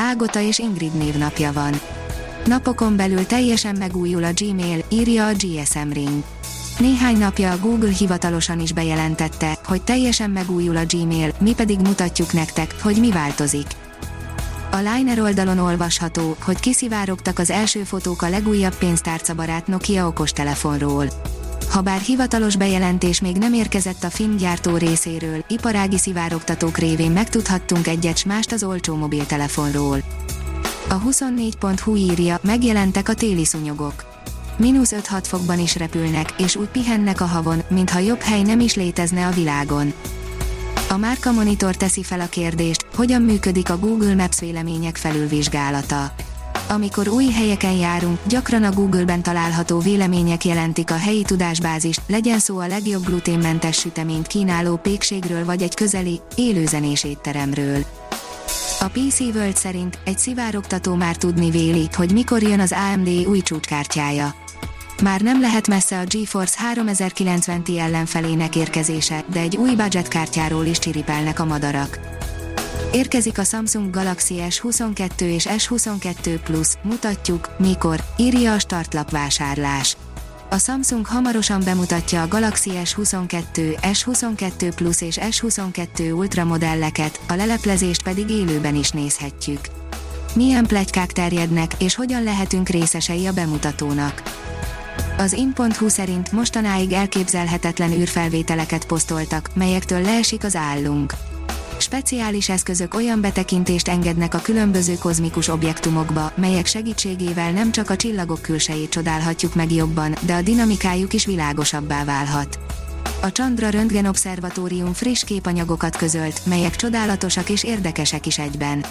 Ágota és Ingrid névnapja van. Napokon belül teljesen megújul a Gmail, írja a GSM Ring. Néhány napja a Google hivatalosan is bejelentette, hogy teljesen megújul a Gmail, mi pedig mutatjuk nektek, hogy mi változik. A Liner oldalon olvasható, hogy kiszivárogtak az első fotók a legújabb pénztárcabarát Nokia okostelefonról. Habár hivatalos bejelentés még nem érkezett a filmgyártó részéről, iparági szivárogtatók révén megtudhattunk egyet mást az olcsó mobiltelefonról. A 24.hu írja, megjelentek a téli szúnyogok. Minusz 5-6 fokban is repülnek, és úgy pihennek a havon, mintha jobb hely nem is létezne a világon. A Márka Monitor teszi fel a kérdést, hogyan működik a Google Maps vélemények felülvizsgálata. Amikor új helyeken járunk, gyakran a Google-ben található vélemények jelentik a helyi tudásbázist, legyen szó a legjobb gluténmentes süteményt kínáló pékségről vagy egy közeli, élőzenés étteremről. A PC World szerint egy szivárogtató már tudni véli, hogy mikor jön az AMD új csúcskártyája. Már nem lehet messze a GeForce 3090 Ti ellenfelének érkezése, de egy új budget kártyáról is csiripelnek a madarak. Érkezik a Samsung Galaxy S22 és S22 Plus, mutatjuk, mikor, írja a startlap vásárlás. A Samsung hamarosan bemutatja a Galaxy S22, S22 Plus és S22 Ultra modelleket, a leleplezést pedig élőben is nézhetjük. Milyen plegykák terjednek, és hogyan lehetünk részesei a bemutatónak. Az in.hu szerint mostanáig elképzelhetetlen űrfelvételeket posztoltak, melyektől leesik az állunk speciális eszközök olyan betekintést engednek a különböző kozmikus objektumokba, melyek segítségével nem csak a csillagok külsejét csodálhatjuk meg jobban, de a dinamikájuk is világosabbá válhat. A Chandra Röntgen Obszervatórium friss képanyagokat közölt, melyek csodálatosak és érdekesek is egyben.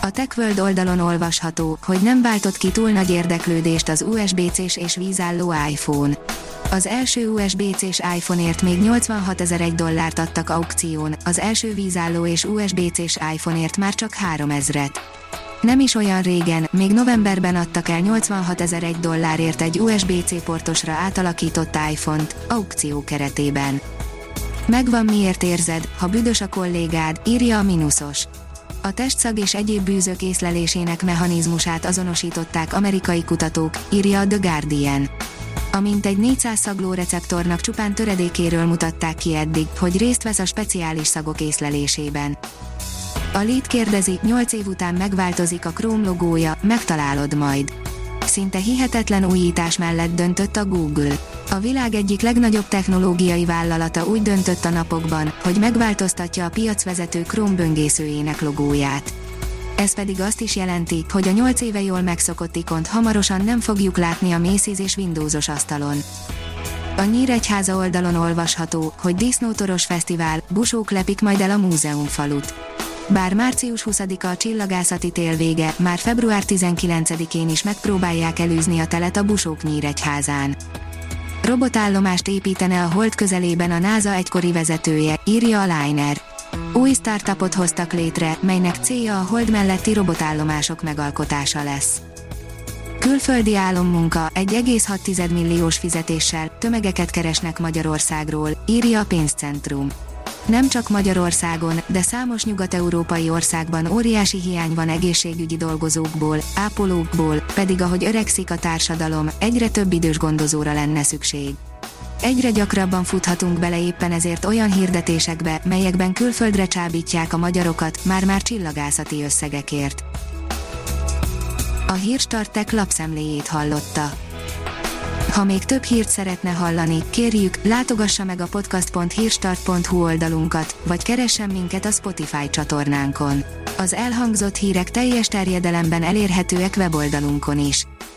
A TechWorld oldalon olvasható, hogy nem váltott ki túl nagy érdeklődést az USB-C-s és vízálló iPhone. Az első USB-C-s iPhone-ért még 86 ezer egy dollárt adtak aukción, az első vízálló és USB-C-s iPhone-ért már csak 3 ezret. Nem is olyan régen, még novemberben adtak el 86 ezer egy dollárért egy USB-C portosra átalakított iPhone-t, aukció keretében. Megvan miért érzed, ha büdös a kollégád, írja a Minusos. A testszag és egyéb bűzök észlelésének mechanizmusát azonosították amerikai kutatók, írja a The Guardian amint egy 400 szagló receptornak csupán töredékéről mutatták ki eddig, hogy részt vesz a speciális szagok észlelésében. A Lead kérdezi, 8 év után megváltozik a Chrome logója, megtalálod majd. Szinte hihetetlen újítás mellett döntött a Google. A világ egyik legnagyobb technológiai vállalata úgy döntött a napokban, hogy megváltoztatja a piacvezető Chrome böngészőjének logóját. Ez pedig azt is jelenti, hogy a 8 éve jól megszokott ikont hamarosan nem fogjuk látni a Macy's és Windowsos asztalon. A Nyíregyháza oldalon olvasható, hogy Disznótoros Fesztivál, busók lepik majd el a múzeumfalut. Bár március 20-a a csillagászati tél vége, már február 19-én is megpróbálják elűzni a telet a busók Nyíregyházán. Robotállomást építene a hold közelében a NASA egykori vezetője, írja a Liner. Új startupot hoztak létre, melynek célja a hold melletti robotállomások megalkotása lesz. Külföldi álommunka, egy 1,6 milliós fizetéssel, tömegeket keresnek Magyarországról, írja a pénzcentrum. Nem csak Magyarországon, de számos nyugat-európai országban óriási hiány van egészségügyi dolgozókból, ápolókból, pedig ahogy öregszik a társadalom, egyre több idős gondozóra lenne szükség. Egyre gyakrabban futhatunk bele éppen ezért olyan hirdetésekbe, melyekben külföldre csábítják a magyarokat, már-már csillagászati összegekért. A Hírstartek lapszemléjét hallotta. Ha még több hírt szeretne hallani, kérjük, látogassa meg a podcast.hírstart.hu oldalunkat, vagy keressen minket a Spotify csatornánkon. Az elhangzott hírek teljes terjedelemben elérhetőek weboldalunkon is.